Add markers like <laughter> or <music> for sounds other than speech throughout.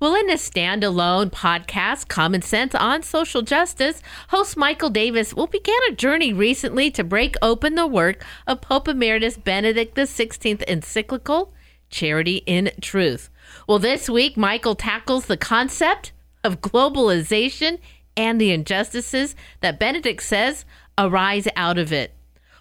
Well, in a standalone podcast, Common Sense on Social Justice, host Michael Davis will began a journey recently to break open the work of Pope Emeritus Benedict XVI encyclical, Charity in Truth. Well, this week, Michael tackles the concept of globalization and the injustices that Benedict says arise out of it.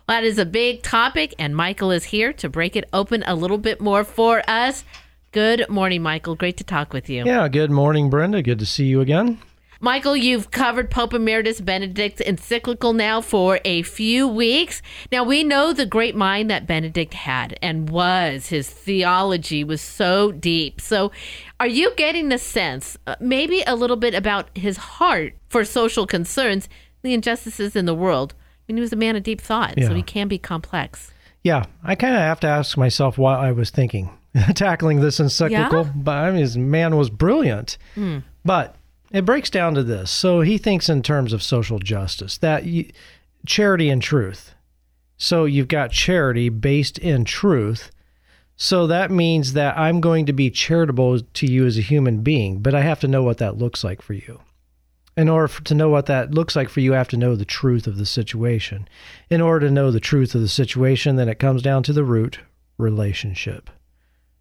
Well, That is a big topic, and Michael is here to break it open a little bit more for us. Good morning, Michael. Great to talk with you. Yeah, good morning, Brenda. Good to see you again. Michael, you've covered Pope Emeritus Benedict's encyclical now for a few weeks. Now, we know the great mind that Benedict had and was. His theology was so deep. So, are you getting the sense, uh, maybe a little bit about his heart for social concerns, the injustices in the world? I mean, he was a man of deep thought, Yeah. so he can be complex. Yeah, I kind of have to ask myself what I was thinking <laughs> tackling this encyclical. Yeah? But I mean, his man was brilliant. Hmm. But it breaks down to this. So he thinks in terms of social justice that you, charity and truth. So you've got charity based in truth. So that means that I'm going to be charitable to you as a human being, but I have to know what that looks like for you. In order for, to know what that looks like for you, I have to know the truth of the situation. In order to know the truth of the situation, then it comes down to the root relationship.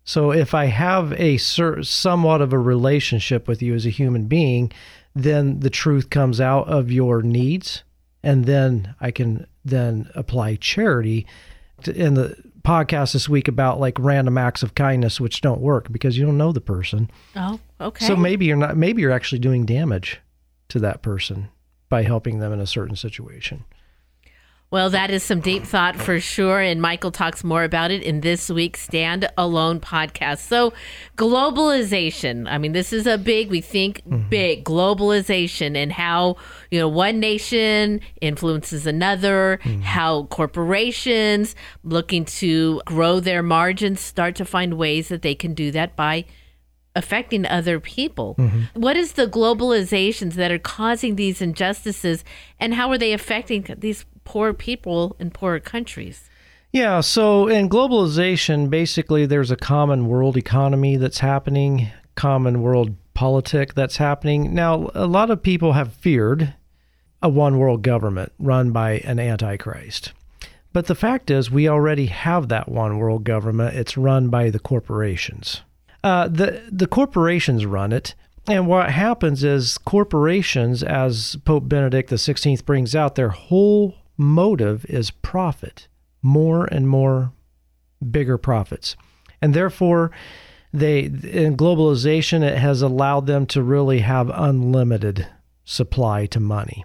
So if I have a somewhat of a relationship with you as a human being, then the truth comes out of your needs, and then I can then apply charity. To, in the podcast this week about like random acts of kindness which don't work because you don't know the person. Oh, okay. So maybe you're not. Maybe you're actually doing damage to that person by helping them in a certain situation. Well, that is some deep thought for sure. And Michael talks more about it in this week's Stand Alone podcast. So, globalization. I mean, this is a big, we think mm-hmm. big globalization and how, you know, one nation influences another, mm-hmm. how corporations looking to grow their margins start to find ways that they can do that by affecting other people. Mm-hmm. What is the globalizations that are causing these injustices and how are they affecting these poor people in poorer countries? Yeah, so in globalization, basically there's a common world economy that's happening, common world politic that's happening. Now, a lot of people have feared a one world government run by an antichrist. But the fact is, we already have that one world government. It's run by the corporations. Uh, the the corporations run it, and what happens is corporations, as Pope Benedict XVI brings out, their whole motive is profit, more and more bigger profits, and therefore they in globalization it has allowed them to really have unlimited supply to money,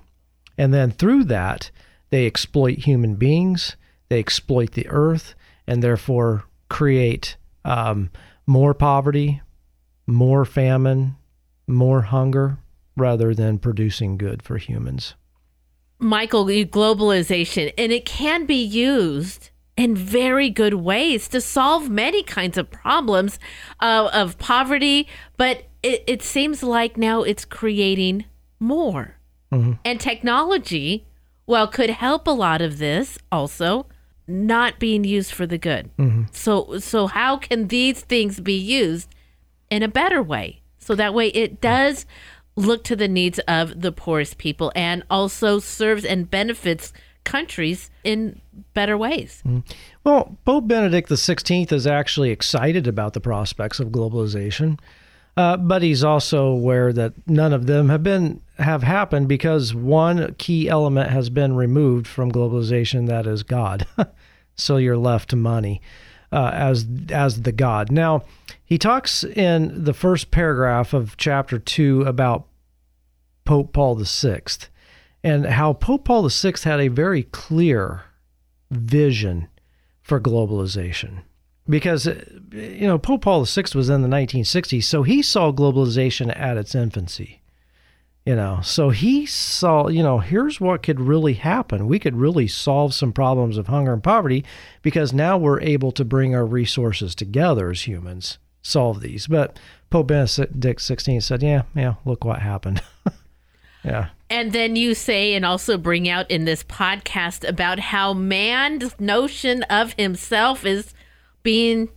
and then through that they exploit human beings, they exploit the earth, and therefore create. Um, more poverty, more famine, more hunger, rather than producing good for humans. Michael, globalization, and it can be used in very good ways to solve many kinds of problems uh, of poverty, but it, it seems like now it's creating more. And technology, well, could help a lot of this also not being used for the good. So so how can these things be used in a better way? So that way it does look to the needs of the poorest people and also serves and benefits countries in better ways. Well, Pope Benedict XVI is actually excited about the prospects of globalization, uh, but he's also aware that none of them have been have happened because one key element has been removed from globalization, that is God. <laughs> so you're left to money uh, as as the God. Now, he talks in the first paragraph of chapter two about Pope Paul VI and how Pope Paul VI had a very clear vision for globalization. Because, you know, Pope Paul VI was in the 1960s, so he saw globalization at its infancy. You know, so he saw, you know, here's what could really happen. We could really solve some problems of hunger and poverty because now we're able to bring our resources together as humans, solve these. But Pope Benedict XVI said, yeah, yeah, look what happened. <laughs> yeah. And then you say, and also bring out in this podcast about how man's notion of himself is being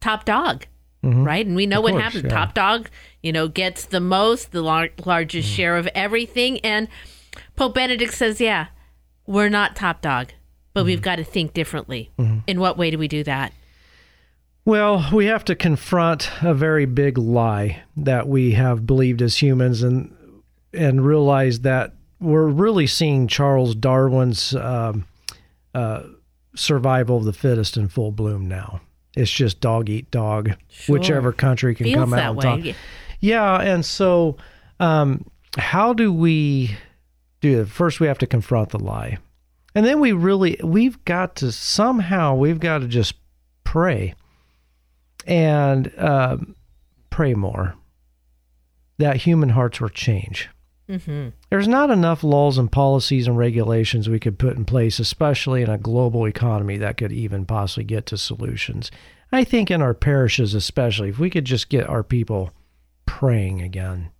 top dog, right? And we know what course, happened. yeah. Top dog, you know, gets the most, the lar- largest share of everything. And Pope Benedict says, yeah, we're not top dog, but we've got to think differently. In what way do we do that? Well, we have to confront a very big lie that we have believed as humans and and realize that we're really seeing Charles Darwin's um, uh, survival of the fittest in full bloom now. It's just dog eat dog, Sure. whichever country can Feels come out on top. Yeah, and so um, how do we do it? First, we have to confront the lie, and then we really we've got to somehow we've got to just pray and um, pray more that human hearts will change. Hmm There's not enough laws and policies and regulations we could put in place, especially in a global economy, that could even possibly get to solutions. I think in our parishes, especially, if we could just get our people praying again,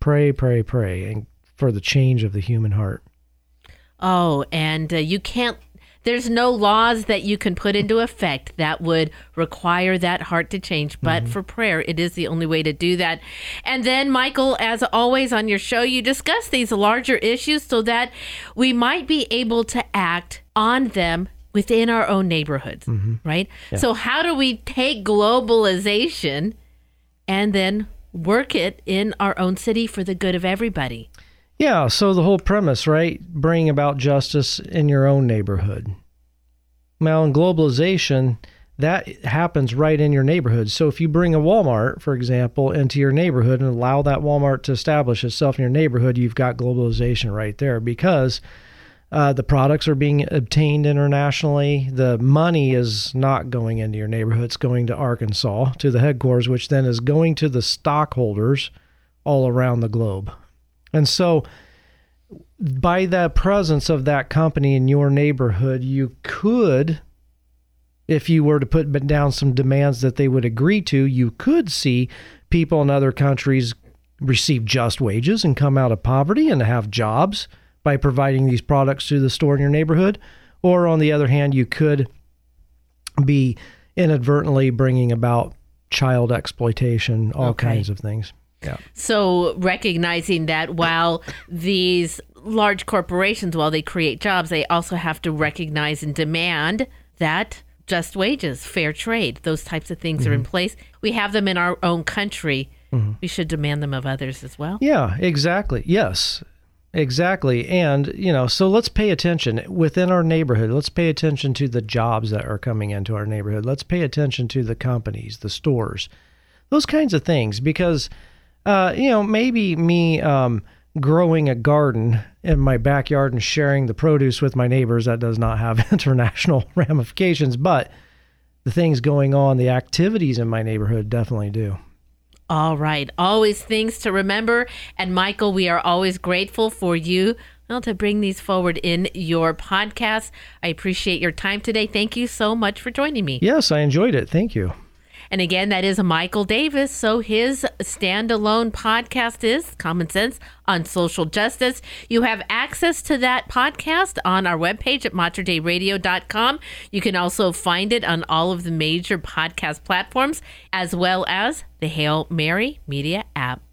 pray, pray, pray, and for the change of the human heart. Oh, and uh, you can't. There's no laws that you can put into effect that would require that heart to change. But mm-hmm. for prayer, it is the only way to do that. And then, Michael, as always on your show, you discuss these larger issues so that we might be able to act on them within our own neighborhoods, mm-hmm. right? So, how do we take globalization and then work it in our own city for the good of everybody? Yeah, so the whole premise, right? Bring about justice in your own neighborhood. Now, in globalization, that happens right in your neighborhood. So if you bring a Walmart, for example, into your neighborhood and allow that Walmart to establish itself in your neighborhood, you've got globalization right there because uh, the products are being obtained internationally. The money is not going into your neighborhood, it's going to Arkansas, to the headquarters, which then is going to the stockholders all around the globe. And so, by the presence of that company in your neighborhood, you could, if you were to put down some demands that they would agree to, you could see people in other countries receive just wages and come out of poverty and have jobs by providing these products to the store in your neighborhood. Or on the other hand, you could be inadvertently bringing about child exploitation, all Okay. kinds of things. Yeah. So recognizing that while these large corporations, while they create jobs, they also have to recognize and demand that just wages, fair trade, those types of things are in mm-hmm. place. We have them in our own country. Mm-hmm. We should demand them of others as well. Yeah, exactly. Yes, exactly. And, you know, so let's pay attention within our neighborhood. Let's pay attention to the jobs that are coming into our neighborhood. Let's pay attention to the companies, the stores, those kinds of things. Because, uh, you know, maybe me um, growing a garden in my backyard and sharing the produce with my neighbors, that does not have <laughs> international <laughs> ramifications. But the things going on, the activities in my neighborhood definitely do. All right. Always things to remember. And Michael, we are always grateful for you well, to bring these forward in your podcast. I appreciate your time today. Thank you so much for joining me. Yes, I enjoyed it. Thank you. And again, that is Michael Davis. So his standalone podcast is Common Sense on Social Justice. You have access to that podcast on our webpage at materdeiradio.com. You can also find it on all of the major podcast platforms, as well as the Hail Mary Media app.